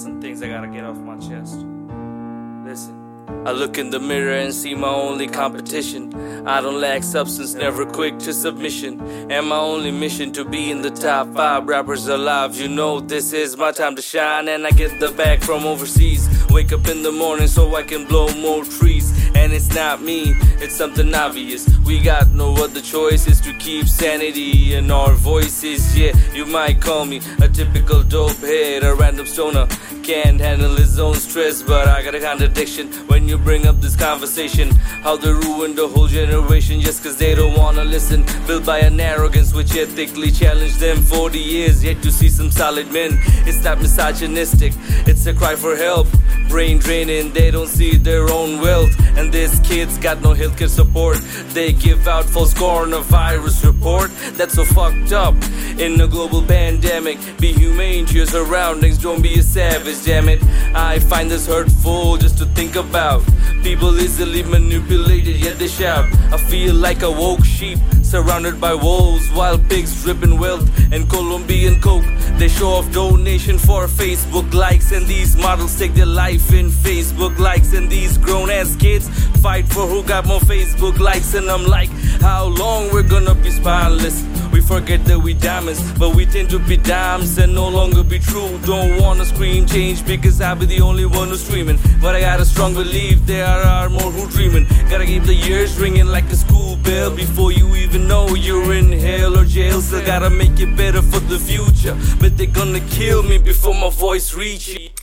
some things I gotta get off my chest. Listen. I look in the mirror and see my only competition. I don't lack substance, never quick to submission. And my only mission to be in the top five rappers alive. You know, this is my time to shine, and I get the bag from overseas. Wake up in the morning so I can blow more trees. And it's not me, it's something obvious. We got no other choice to keep sanity in our voices. Yeah, you might call me a typical dope head, a random stoner. Can't handle his own stress, but I got a contradiction when you bring up this conversation. How they ruined the whole generation just cause they don't wanna listen. Built by an arrogance which ethically challenged them 40 years, yet to see some solid men. It's not misogynistic, it's a cry for help. Brain draining, they don't see their own wealth. And these kids got no healthcare support. They give out false coronavirus report. That's so fucked up. In a global pandemic, be humane to your surroundings, don't be a savage, damn it. I find this hurtful just to think about. People easily manipulated, yet they shout. I feel like a woke sheep surrounded by wolves, wild pigs dripping wealth, and Colombian coke. They show off donation for Facebook likes, and these models take their life in Facebook likes, and these grown ass kids fight for who got more Facebook likes, and I'm like, how long we're gonna be spineless? Forget that we diamonds, but we tend to be dimes and no longer be true. Don't wanna scream change because I'll be the only one who's dreaming. But I got a strong belief there are more who dreaming. Gotta keep the ears ringing like a school bell before you even know you're in hell or jail. Still gotta make it better for the future. But they're gonna kill me before my voice reaches.